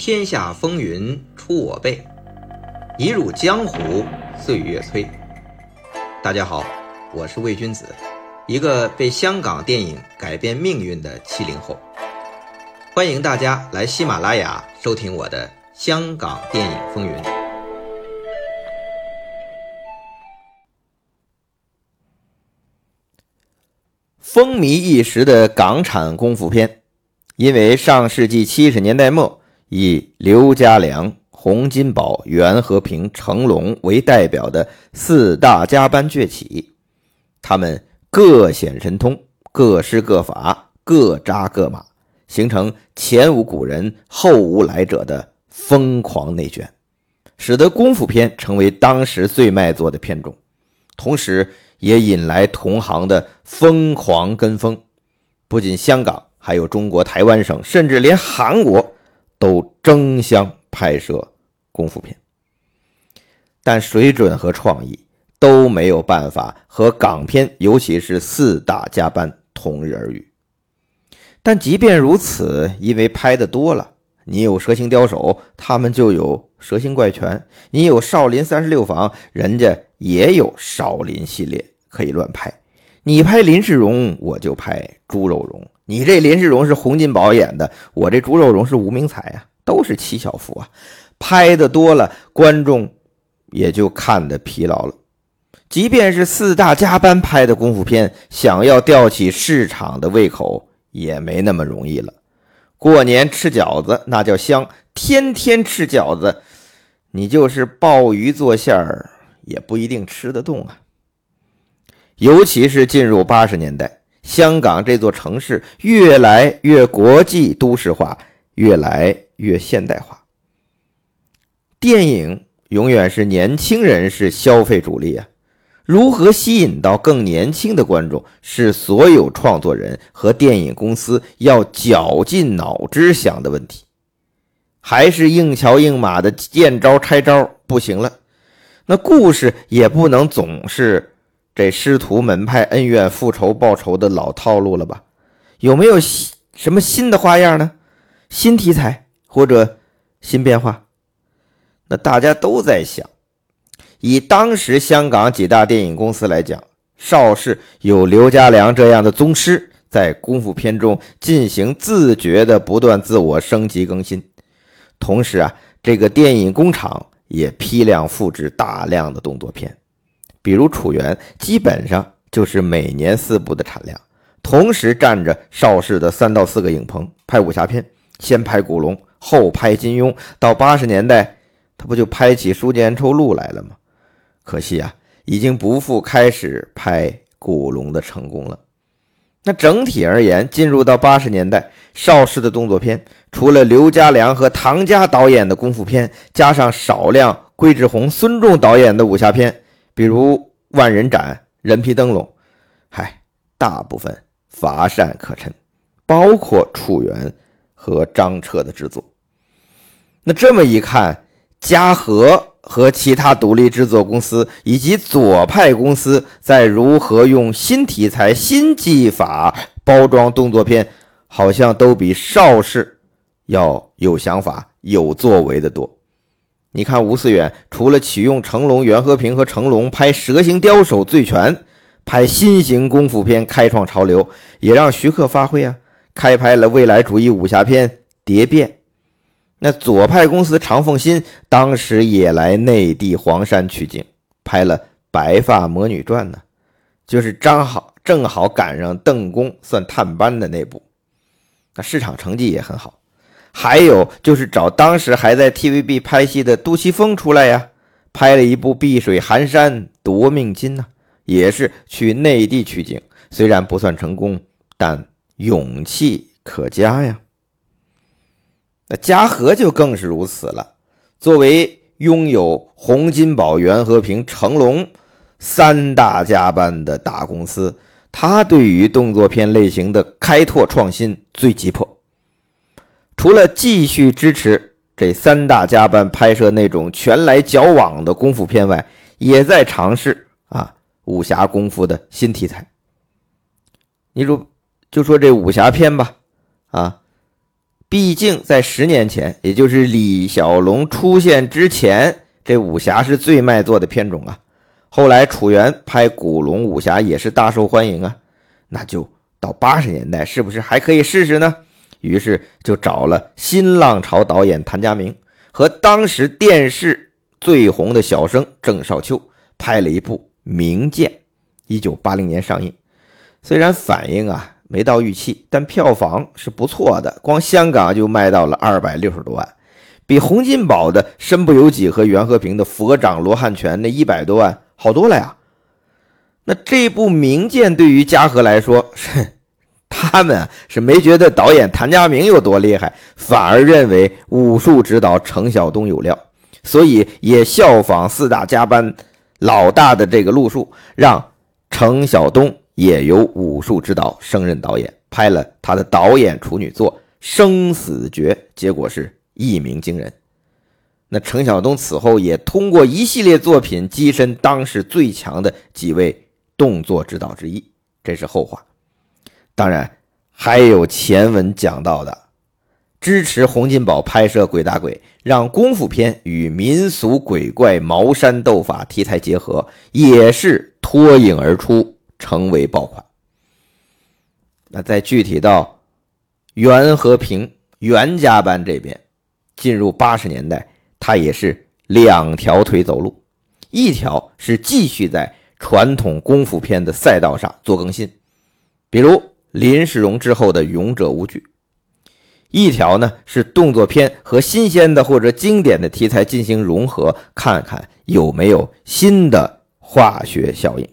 天下风云出我辈，一入江湖岁月催。大家好，我是魏君子，一个被香港电影改变命运的七零后。欢迎大家来喜马拉雅收听我的《香港电影风云》。风靡一时的港产功夫片，因为上世纪七十年代末。以刘家良、洪金宝、袁和平、成龙为代表的四大家班崛起，他们各显神通，各施各法，各扎各马，形成前无古人后无来者的疯狂内卷，使得功夫片成为当时最卖座的片种，同时也引来同行的疯狂跟风。不仅香港，还有中国台湾省，甚至连韩国。都争相拍摄功夫片，但水准和创意都没有办法和港片，尤其是四大家班同日而语。但即便如此，因为拍的多了，你有蛇形刁手，他们就有蛇形怪拳；你有少林三十六房，人家也有少林系列可以乱拍。你拍林世荣，我就拍猪肉荣。你这林世荣是洪金宝演的，我这猪肉荣是吴明才啊，都是七小福啊。拍的多了，观众也就看得疲劳了。即便是四大家班拍的功夫片，想要吊起市场的胃口也没那么容易了。过年吃饺子那叫香，天天吃饺子，你就是鲍鱼做馅儿也不一定吃得动啊。尤其是进入八十年代。香港这座城市越来越国际都市化，越来越现代化。电影永远是年轻人是消费主力啊，如何吸引到更年轻的观众，是所有创作人和电影公司要绞尽脑汁想的问题。还是硬桥硬马的见招拆招不行了，那故事也不能总是。这师徒门派恩怨复仇报仇的老套路了吧？有没有新什么新的花样呢？新题材或者新变化？那大家都在想，以当时香港几大电影公司来讲，邵氏有刘家良这样的宗师，在功夫片中进行自觉的不断自我升级更新，同时啊，这个电影工厂也批量复制大量的动作片。比如楚原，基本上就是每年四部的产量，同时占着邵氏的三到四个影棚拍武侠片，先拍古龙，后拍金庸，到八十年代，他不就拍起书剑恩仇录来了吗？可惜啊，已经不复开始拍古龙的成功了。那整体而言，进入到八十年代，邵氏的动作片，除了刘家良和唐家导演的功夫片，加上少量桂志红、孙仲导演的武侠片。比如万人斩、人皮灯笼，嗨，大部分乏善可陈，包括楚原和张彻的制作。那这么一看，嘉禾和其他独立制作公司以及左派公司在如何用新题材、新技法包装动作片，好像都比邵氏要有想法、有作为的多。你看吴思远，除了启用成龙、袁和平和成龙拍《蛇形刁手》《醉拳》，拍新型功夫片开创潮流，也让徐克发挥啊，开拍了未来主义武侠片《蝶变》。那左派公司长凤新当时也来内地黄山取景，拍了《白发魔女传》呢，就是正好正好赶上邓公算探班的那部，那市场成绩也很好。还有就是找当时还在 TVB 拍戏的杜琪峰出来呀，拍了一部《碧水寒山夺命金》呢，也是去内地取景，虽然不算成功，但勇气可嘉呀。那嘉禾就更是如此了，作为拥有洪金宝、袁和平、成龙三大家班的大公司，他对于动作片类型的开拓创新最急迫。除了继续支持这三大家班拍摄那种拳来脚往的功夫片外，也在尝试啊武侠功夫的新题材。你说，就说这武侠片吧，啊，毕竟在十年前，也就是李小龙出现之前，这武侠是最卖座的片种啊。后来楚原拍古龙武侠也是大受欢迎啊。那就到八十年代，是不是还可以试试呢？于是就找了新浪潮导演谭家明和当时电视最红的小生郑少秋拍了一部《名剑》，一九八零年上映。虽然反应啊。没到预期，但票房是不错的，光香港就卖到了二百六十多万，比洪金宝的《身不由己》和袁和平的《佛掌罗汉拳》那一百多万好多了呀。那这部名剑对于嘉禾来说，他们是没觉得导演谭家明有多厉害，反而认为武术指导程晓东有料，所以也效仿四大家班老大的这个路数，让程晓东。也由武术指导升任导演，拍了他的导演处女作《生死决》，结果是一鸣惊人。那程晓东此后也通过一系列作品跻身当时最强的几位动作指导之一，这是后话。当然，还有前文讲到的，支持洪金宝拍摄《鬼打鬼》，让功夫片与民俗鬼怪、茅山斗法题材结合，也是脱颖而出。成为爆款。那再具体到袁和平袁家班这边，进入八十年代，他也是两条腿走路，一条是继续在传统功夫片的赛道上做更新，比如林世荣之后的《勇者无惧》；一条呢是动作片和新鲜的或者经典的题材进行融合，看看有没有新的化学效应。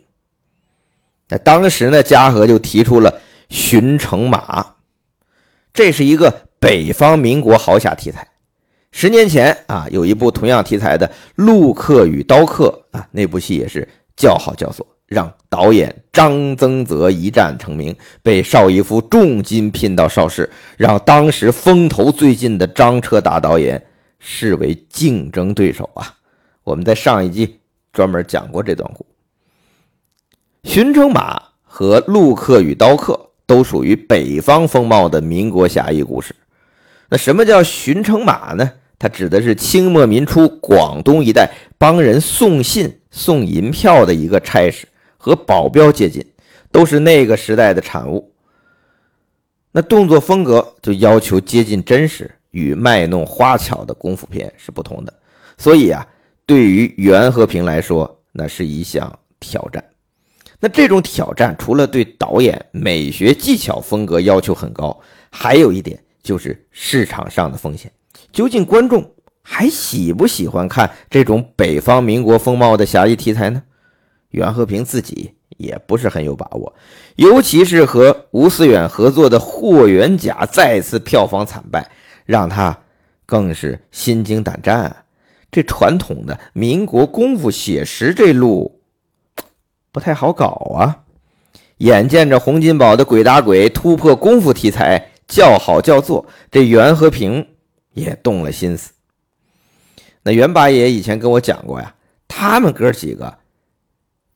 那当时呢，嘉禾就提出了《巡城马》，这是一个北方民国豪侠题材。十年前啊，有一部同样题材的《陆客与刀客》啊，那部戏也是叫好叫座，让导演张增泽一战成名，被邵逸夫重金聘到邵氏，让当时风头最劲的张彻大导演视为竞争对手啊。我们在上一集专门讲过这段故。巡城马和陆客与刀客都属于北方风貌的民国侠义故事。那什么叫巡城马呢？它指的是清末民初广东一带帮人送信、送银票的一个差事，和保镖接近，都是那个时代的产物。那动作风格就要求接近真实，与卖弄花巧的功夫片是不同的。所以啊，对于袁和平来说，那是一项挑战。那这种挑战，除了对导演美学技巧风格要求很高，还有一点就是市场上的风险。究竟观众还喜不喜欢看这种北方民国风貌的侠义题材呢？袁和平自己也不是很有把握，尤其是和吴思远合作的《霍元甲》再次票房惨败，让他更是心惊胆战。这传统的民国功夫写实这路。不太好搞啊！眼见着洪金宝的鬼打鬼突破功夫题材，叫好叫座，这袁和平也动了心思。那袁八爷以前跟我讲过呀，他们哥几个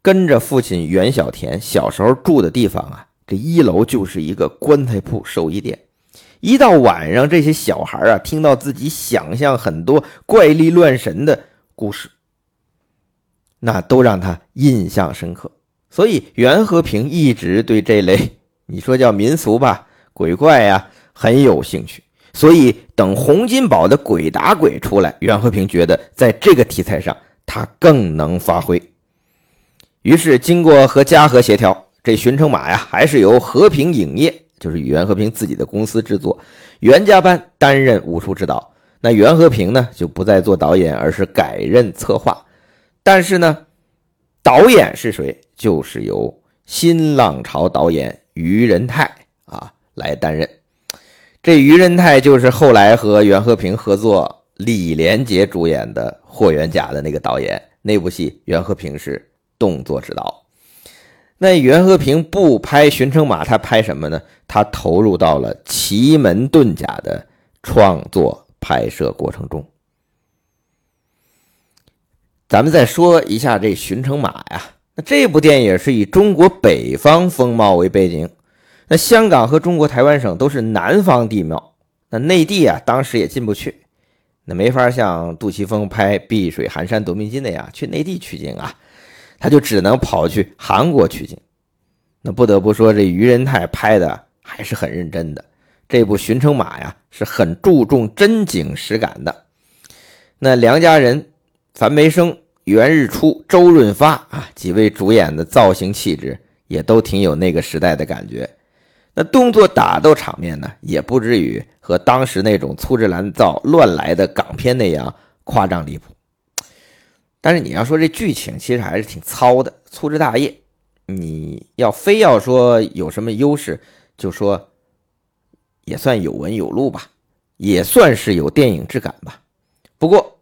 跟着父亲袁小田小时候住的地方啊，这一楼就是一个棺材铺、寿衣店。一到晚上，这些小孩啊，听到自己想象很多怪力乱神的故事。那都让他印象深刻，所以袁和平一直对这类你说叫民俗吧，鬼怪呀很有兴趣。所以等洪金宝的鬼打鬼出来，袁和平觉得在这个题材上他更能发挥。于是经过和嘉禾协调，这《巡城马》呀还是由和平影业，就是袁和平自己的公司制作，袁家班担任武术指导。那袁和平呢就不再做导演，而是改任策划。但是呢，导演是谁？就是由新浪潮导演于仁泰啊来担任。这于仁泰就是后来和袁和平合作、李连杰主演的《霍元甲》的那个导演。那部戏袁和平是动作指导。那袁和平不拍《巡城马》，他拍什么呢？他投入到了奇门遁甲的创作拍摄过程中。咱们再说一下这《巡城马》呀，那这部电影是以中国北方风貌为背景，那香港和中国台湾省都是南方地貌，那内地啊，当时也进不去，那没法像杜琪峰拍《碧水寒山夺命金》那样去内地取经啊，他就只能跑去韩国取景。那不得不说，这于仁泰拍的还是很认真的。这部《寻城马》呀，是很注重真景实感的。那梁家人、樊梅生、袁日初、周润发啊几位主演的造型气质也都挺有那个时代的感觉。那动作打斗场面呢，也不至于和当时那种粗制滥造、乱来的港片那样夸张离谱。但是你要说这剧情，其实还是挺糙的，粗枝大叶。你要非要说有什么优势，就说也算有文有路吧，也算是有电影质感吧。不过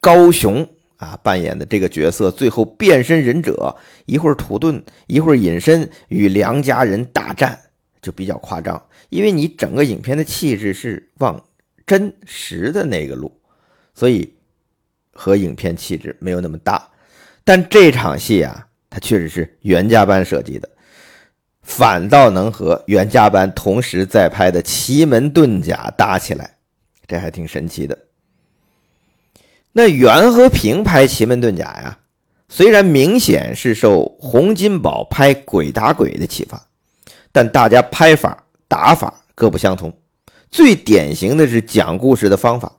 高雄啊扮演的这个角色，最后变身忍者，一会儿土遁，一会儿隐身，与梁家人大战。就比较夸张，因为你整个影片的气质是往真实的那个路，所以和影片气质没有那么大。但这场戏啊，它确实是袁家班设计的，反倒能和袁家班同时在拍的《奇门遁甲》搭起来，这还挺神奇的。那袁和平拍《奇门遁甲》呀，虽然明显是受洪金宝拍《鬼打鬼》的启发。但大家拍法打法各不相同，最典型的是讲故事的方法。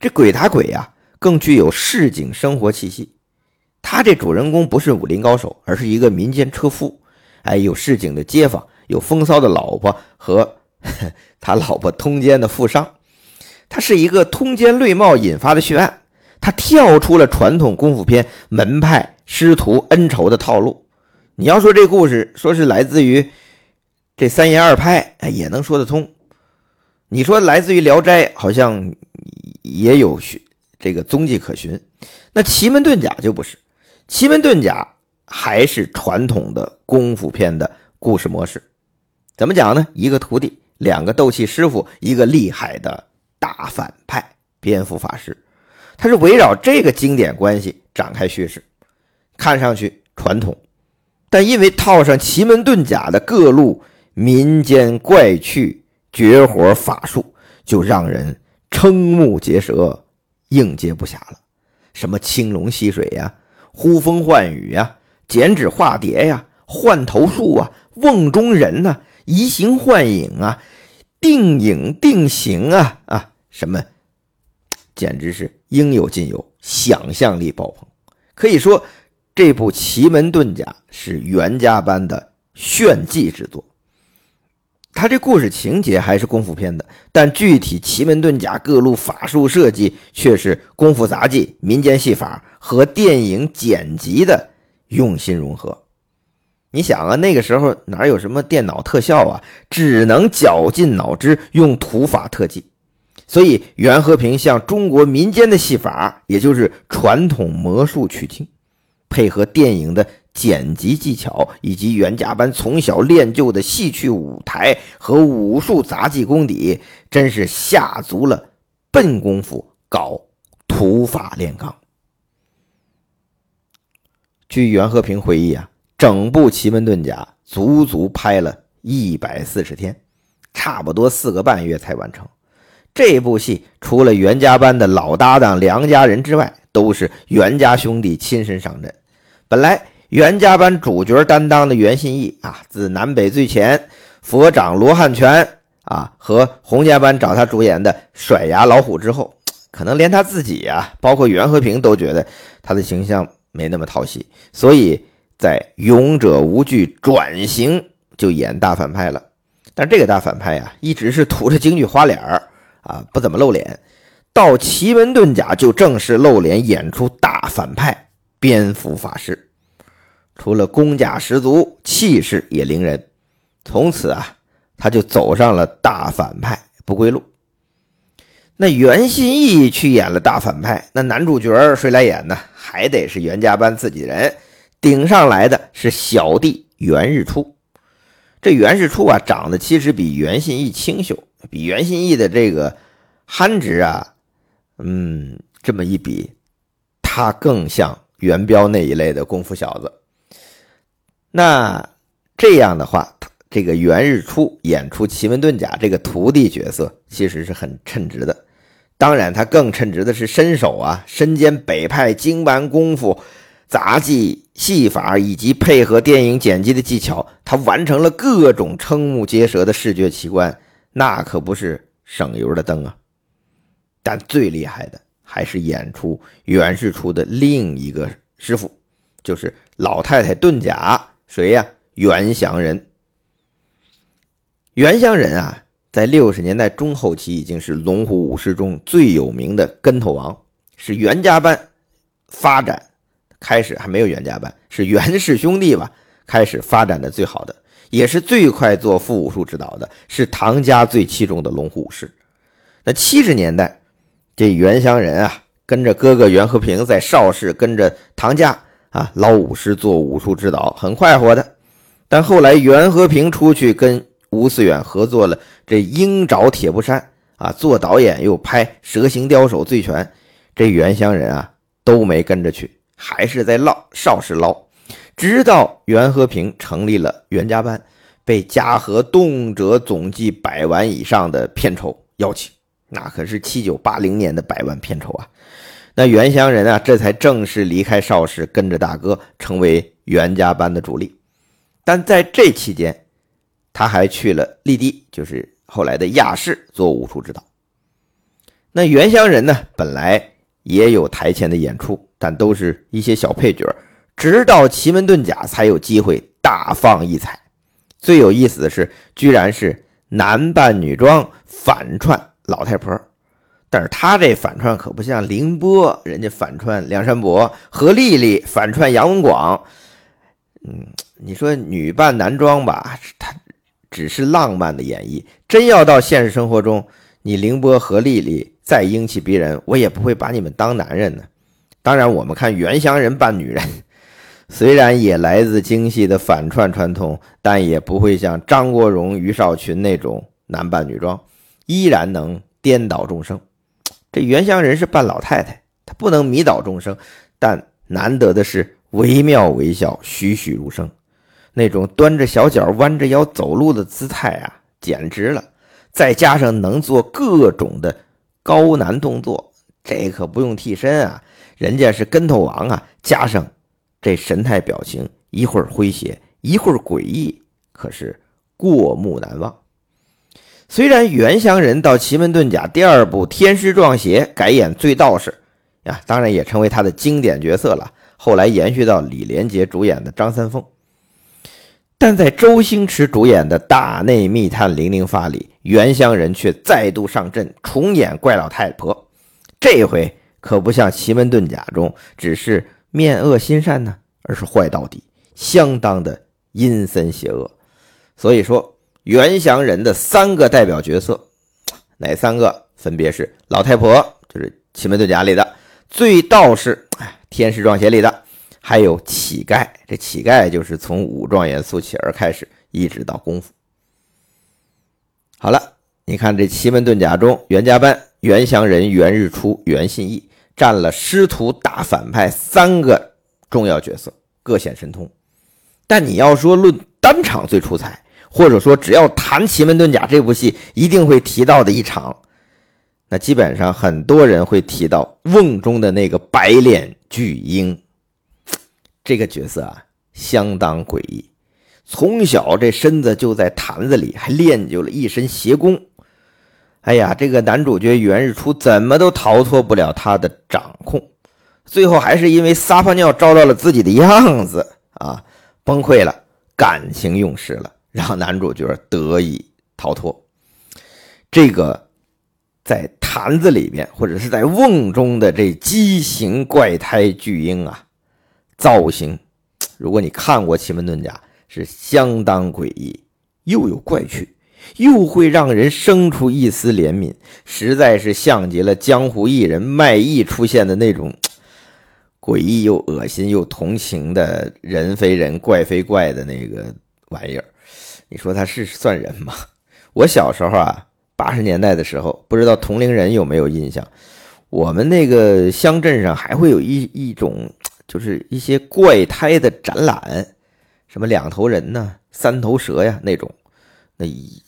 这鬼打鬼呀，更具有市井生活气息。他这主人公不是武林高手，而是一个民间车夫。哎，有市井的街坊，有风骚的老婆和 他老婆通奸的富商。他是一个通奸绿帽引发的血案，他跳出了传统功夫片门派师徒恩仇的套路。你要说这故事，说是来自于。这三言二拍，哎，也能说得通。你说来自于《聊斋》，好像也有这个踪迹可循。那《奇门遁甲》就不是，《奇门遁甲》还是传统的功夫片的故事模式。怎么讲呢？一个徒弟，两个斗气师傅，一个厉害的大反派——蝙蝠法师。他是围绕这个经典关系展开叙事，看上去传统，但因为套上奇门遁甲的各路。民间怪趣绝活法术，就让人瞠目结舌、应接不暇了。什么青龙吸水呀、呼风唤雨呀、剪纸化蝶呀、换头术啊、瓮中人呐、移形换影啊、定影定形啊啊，什么，简直是应有尽有，想象力爆棚。可以说，这部《奇门遁甲》是袁家班的炫技之作。他这故事情节还是功夫片的，但具体奇门遁甲各路法术设计却是功夫杂技、民间戏法和电影剪辑的用心融合。你想啊，那个时候哪有什么电脑特效啊，只能绞尽脑汁用土法特技。所以袁和平向中国民间的戏法，也就是传统魔术取经，配合电影的。剪辑技巧以及袁家班从小练就的戏曲舞台和武术杂技功底，真是下足了笨功夫搞土法炼钢。据袁和平回忆啊，整部《奇门遁甲》足足拍了一百四十天，差不多四个半月才完成。这部戏除了袁家班的老搭档梁家人之外，都是袁家兄弟亲身上阵。本来。袁家班主角担当的袁信义啊，自南北最前佛长罗汉拳啊，和洪家班找他主演的甩牙老虎之后，可能连他自己啊，包括袁和平都觉得他的形象没那么讨喜，所以在《勇者无惧》转型就演大反派了。但这个大反派啊，一直是涂着京剧花脸儿啊，不怎么露脸。到《奇门遁甲》就正式露脸演出大反派蝙蝠法师。除了功架十足，气势也凌人。从此啊，他就走上了大反派不归路。那袁信义去演了大反派，那男主角谁来演呢？还得是袁家班自己人。顶上来的是小弟袁日出。这袁日出啊，长得其实比袁信义清秀，比袁信义的这个憨直啊，嗯，这么一比，他更像袁彪那一类的功夫小子。那这样的话，这个袁日初演出奇门遁甲这个徒弟角色，其实是很称职的。当然，他更称职的是身手啊，身兼北派经完功夫、杂技戏法以及配合电影剪辑的技巧，他完成了各种瞠目结舌的视觉奇观，那可不是省油的灯啊。但最厉害的还是演出袁世初的另一个师傅，就是老太太遁甲，谁呀？袁祥仁。袁祥仁啊，在六十年代中后期已经是龙虎武师中最有名的跟头王，是袁家班发展开始还没有袁家班，是袁氏兄弟吧开始发展的最好的，也是最快做副武术指导的，是唐家最器重的龙虎武师。那七十年代，这袁祥仁啊，跟着哥哥袁和平在邵氏跟着唐家啊捞武师做武术指导，很快活的。但后来袁和平出去跟吴思远合作了这《鹰爪铁布衫》啊，做导演又拍《蛇形刁手》《醉拳》，这袁湘人啊都没跟着去，还是在捞邵氏捞。直到袁和平成立了袁家班，被嘉禾动辄总计百万以上的片酬邀请，那可是七九八零年的百万片酬啊！那袁湘仁啊，这才正式离开邵氏，跟着大哥成为袁家班的主力。但在这期间，他还去了立地，就是后来的亚视做武术指导。那袁湘仁呢，本来也有台前的演出，但都是一些小配角。直到奇门遁甲才有机会大放异彩。最有意思的是，居然是男扮女装反串老太婆。但是他这反串可不像凌波，人家反串梁山伯，何丽丽反串杨文广。嗯，你说女扮男装吧，他。只是浪漫的演绎，真要到现实生活中，你凌波和丽丽再英气逼人，我也不会把你们当男人呢。当然，我们看袁湘仁扮女人，虽然也来自京戏的反串传统，但也不会像张国荣、于少群那种男扮女装，依然能颠倒众生。这袁湘人是半老太太，她不能迷倒众生，但难得的是惟妙惟肖，栩栩如生。那种端着小脚、弯着腰走路的姿态啊，简直了！再加上能做各种的高难动作，这可不用替身啊，人家是跟头王啊！加上这神态表情，一会儿诙谐，一会儿诡异，可是过目难忘。虽然袁湘仁到奇门遁甲第二部《天师撞邪》改演醉道士啊，当然也成为他的经典角色了。后来延续到李连杰主演的张三丰。但在周星驰主演的《大内密探零零发》里，袁湘仁却再度上阵，重演怪老太婆。这回可不像《奇门遁甲》中只是面恶心善呢，而是坏到底，相当的阴森邪恶。所以说，袁祥仁的三个代表角色，哪三个？分别是老太婆，就是《奇门遁甲》里的；醉道士，哎，《天师撞邪》里的。还有乞丐，这乞丐就是从武状元苏乞儿开始，一直到功夫。好了，你看这奇门遁甲中，袁家班、袁祥仁、袁日初、袁信义占了师徒大反派三个重要角色，各显神通。但你要说论单场最出彩，或者说只要谈奇门遁甲这部戏一定会提到的一场，那基本上很多人会提到瓮中的那个白脸巨婴。这个角色啊，相当诡异。从小这身子就在坛子里，还练就了一身邪功。哎呀，这个男主角袁日初怎么都逃脱不了他的掌控，最后还是因为撒泡尿照到了自己的样子啊，崩溃了，感情用事了，让男主角得以逃脱。这个在坛子里边或者是在瓮中的这畸形怪胎巨婴啊。造型，如果你看过《奇门遁甲》，是相当诡异，又有怪趣，又会让人生出一丝怜悯，实在是像极了江湖艺人卖艺出现的那种诡异又恶心又同情的人非人怪非怪的那个玩意儿。你说他是算人吗？我小时候啊，八十年代的时候，不知道同龄人有没有印象，我们那个乡镇上还会有一一种。就是一些怪胎的展览，什么两头人呢、三头蛇呀那种，那一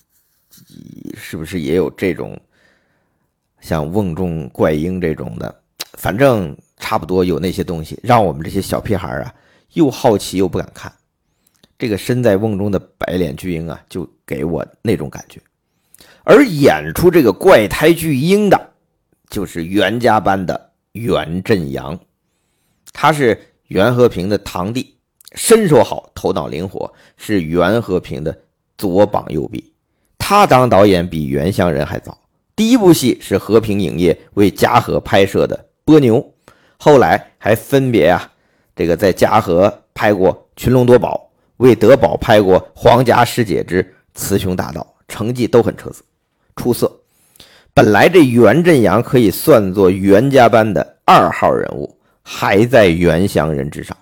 是不是也有这种像瓮中怪婴这种的？反正差不多有那些东西，让我们这些小屁孩啊又好奇又不敢看。这个身在瓮中的白脸巨婴啊，就给我那种感觉。而演出这个怪胎巨婴的，就是袁家班的袁振阳，他是袁和平的堂弟，身手好，头脑灵活，是袁和平的左膀右臂。他当导演比袁湘仁还早，第一部戏是和平影业为嘉禾拍摄的《波牛》，后来还分别啊，这个在嘉禾拍过《群龙夺宝》。为德宝拍过《皇家师姐之雌雄大盗》，成绩都很出色。出色。本来这袁振阳可以算作袁家班的二号人物，还在袁祥仁之上。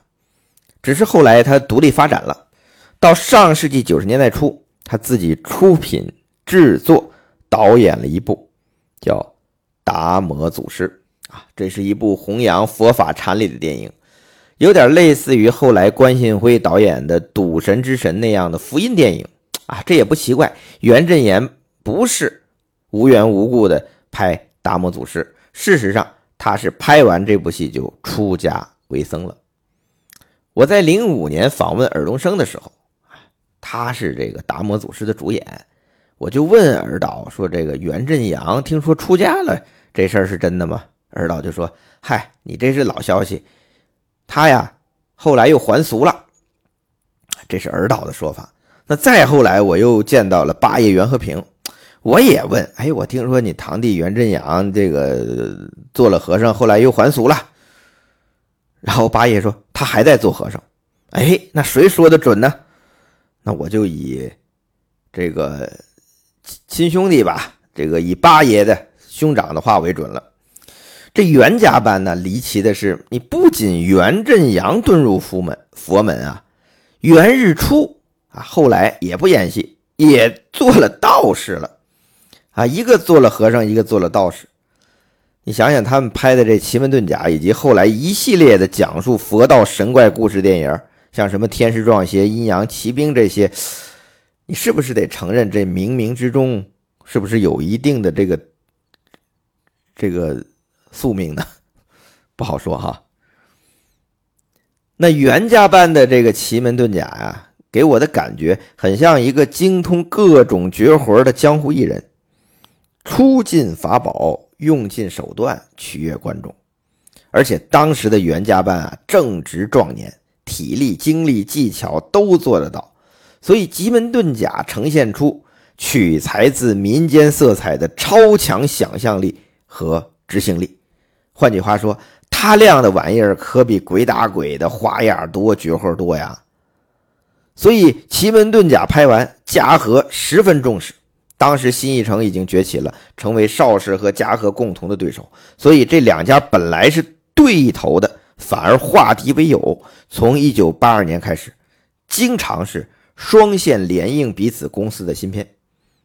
只是后来他独立发展了，到上世纪九十年代初，他自己出品、制作、导演了一部叫《达摩祖师》啊，这是一部弘扬佛法禅理的电影。有点类似于后来关信辉导演的《赌神之神》那样的福音电影啊，这也不奇怪。袁振言不是无缘无故的拍《达摩祖师》，事实上他是拍完这部戏就出家为僧了。我在零五年访问尔冬升的时候，他是这个《达摩祖师》的主演，我就问尔导说：“这个袁振阳听说出家了，这事儿是真的吗？”尔导就说：“嗨，你这是老消息。”他呀，后来又还俗了，这是尔导的说法。那再后来，我又见到了八爷袁和平，我也问：哎，我听说你堂弟袁振阳这个做了和尚，后来又还俗了。然后八爷说他还在做和尚。哎，那谁说的准呢？那我就以这个亲兄弟吧，这个以八爷的兄长的话为准了。这袁家班呢，离奇的是，你不仅袁振阳遁入佛门，佛门啊，袁日出啊，后来也不演戏，也做了道士了，啊，一个做了和尚，一个做了道士。你想想，他们拍的这《奇门遁甲》，以及后来一系列的讲述佛道神怪故事电影，像什么《天师撞邪》《阴阳奇兵》这些，你是不是得承认，这冥冥之中是不是有一定的这个这个？宿命的 不好说哈。那袁家班的这个奇门遁甲呀，给我的感觉很像一个精通各种绝活的江湖艺人，出尽法宝，用尽手段取悦观众。而且当时的袁家班啊，正值壮年，体力、精力、技巧都做得到，所以奇门遁甲呈现出取材自民间色彩的超强想象力和执行力。换句话说，他亮的玩意儿可比鬼打鬼的花样多、绝活多呀。所以奇门遁甲拍完，嘉禾十分重视。当时新艺城已经崛起了，成为邵氏和嘉禾共同的对手。所以这两家本来是对头的，反而化敌为友。从一九八二年开始，经常是双线联映彼此公司的新片。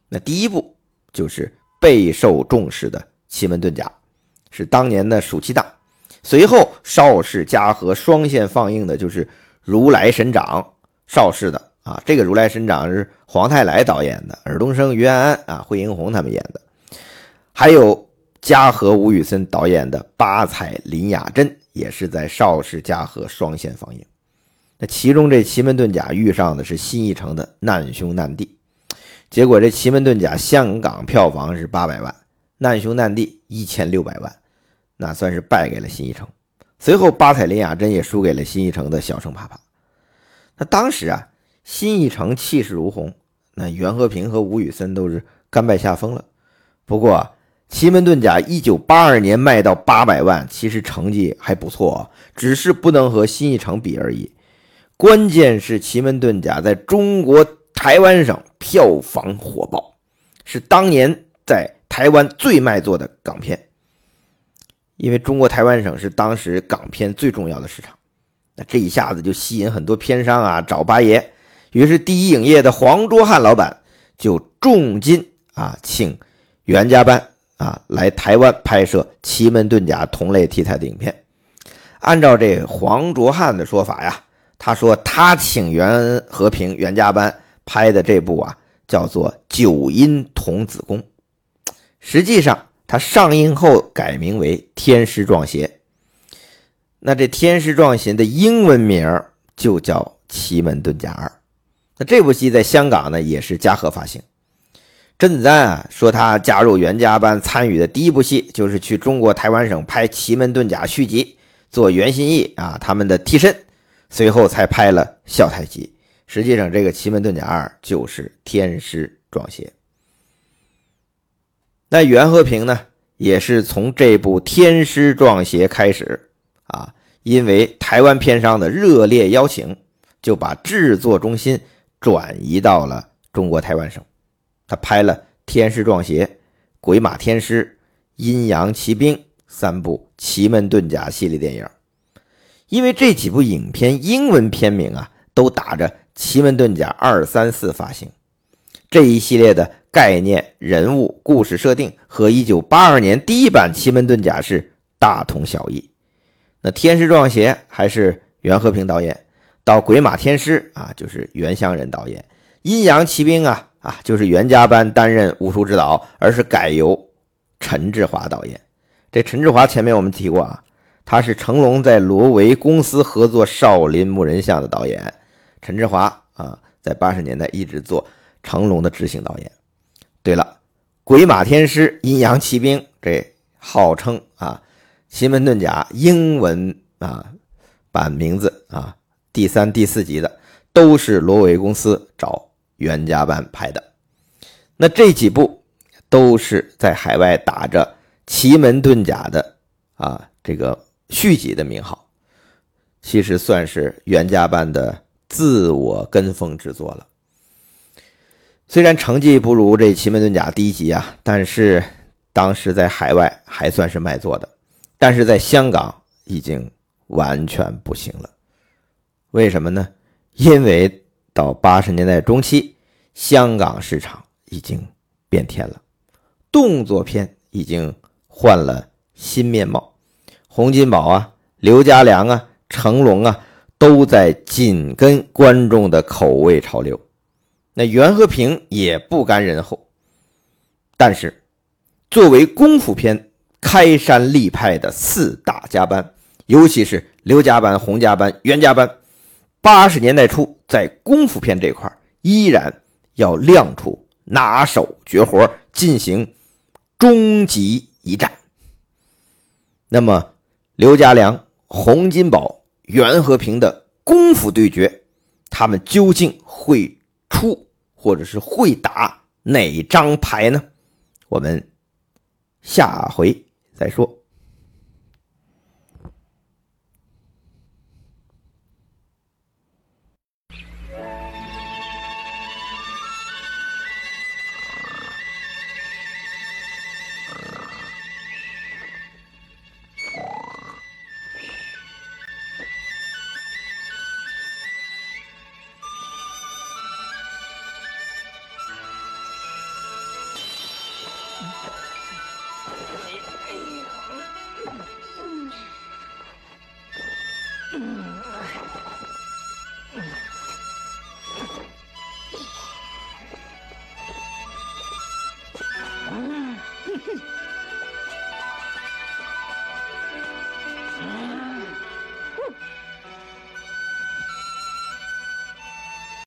那第一部就是备受重视的奇门遁甲。是当年的暑期档，随后邵氏嘉禾双线放映的就是《如来神掌》，邵氏的啊，这个《如来神掌》是黄泰来导演的，尔冬升、于安安啊、惠英红他们演的，还有嘉禾吴宇森导演的《八彩林雅珍》也是在邵氏嘉禾双线放映。那其中这《奇门遁甲》遇上的是新艺城的《难兄难弟》，结果这《奇门遁甲》香港票房是八百万，《难兄难弟》一千六百万。那算是败给了新艺城，随后八彩林雅珍也输给了新艺城的小生怕怕。那当时啊，新艺城气势如虹，那袁和平和吴宇森都是甘拜下风了。不过奇门遁甲一九八二年卖到八百万，其实成绩还不错，只是不能和新艺城比而已。关键是奇门遁甲在中国台湾省票房火爆，是当年在台湾最卖座的港片。因为中国台湾省是当时港片最重要的市场，那这一下子就吸引很多片商啊找八爷，于是第一影业的黄卓汉老板就重金啊请袁家班啊来台湾拍摄奇门遁甲同类题材的影片。按照这黄卓汉的说法呀，他说他请袁和平、袁家班拍的这部啊叫做九阴童子功。实际上，它上映后改名为天师撞邪。那这天师撞邪的英文名就叫《奇门遁甲二》。那这部戏在香港呢也是嘉禾发行。甄子丹啊说，他加入袁家班参与的第一部戏就是去中国台湾省拍《奇门遁甲》续集，做袁心义啊他们的替身，随后才拍了《笑太极》。实际上，这个《奇门遁甲二》就是天师撞邪。那袁和平呢，也是从这部《天师撞邪》开始啊，因为台湾片商的热烈邀请，就把制作中心转移到了中国台湾省。他拍了《天师撞邪》《鬼马天师》《阴阳奇兵》三部奇门遁甲系列电影，因为这几部影片英文片名啊都打着《奇门遁甲二三四》发行，这一系列的概念、人物、故事设定和1982年第一版《奇门遁甲》是大同小异。那《天师撞邪》还是袁和平导演，到《鬼马天师》啊就是袁湘仁导演，《阴阳奇兵》啊。啊，就是袁家班担任武术指导，而是改由陈志华导演。这陈志华前面我们提过啊，他是成龙在罗维公司合作《少林木人像》的导演。陈志华啊，在八十年代一直做成龙的执行导演。对了，《鬼马天师》《阴阳奇兵》这号称啊，《奇门遁甲》英文啊版名字啊，第三、第四集的都是罗维公司找。袁家班拍的，那这几部都是在海外打着奇门遁甲的啊这个续集的名号，其实算是袁家班的自我跟风之作了。虽然成绩不如这奇门遁甲第一集啊，但是当时在海外还算是卖座的，但是在香港已经完全不行了。为什么呢？因为。到八十年代中期，香港市场已经变天了，动作片已经换了新面貌。洪金宝啊、刘家良啊、成龙啊，都在紧跟观众的口味潮流。那袁和平也不甘人后，但是作为功夫片开山立派的四大家班，尤其是刘家班、洪家班、袁家班。八十年代初，在功夫片这块依然要亮出拿手绝活，进行终极一战。那么，刘家良、洪金宝、袁和平的功夫对决，他们究竟会出或者是会打哪张牌呢？我们下回再说。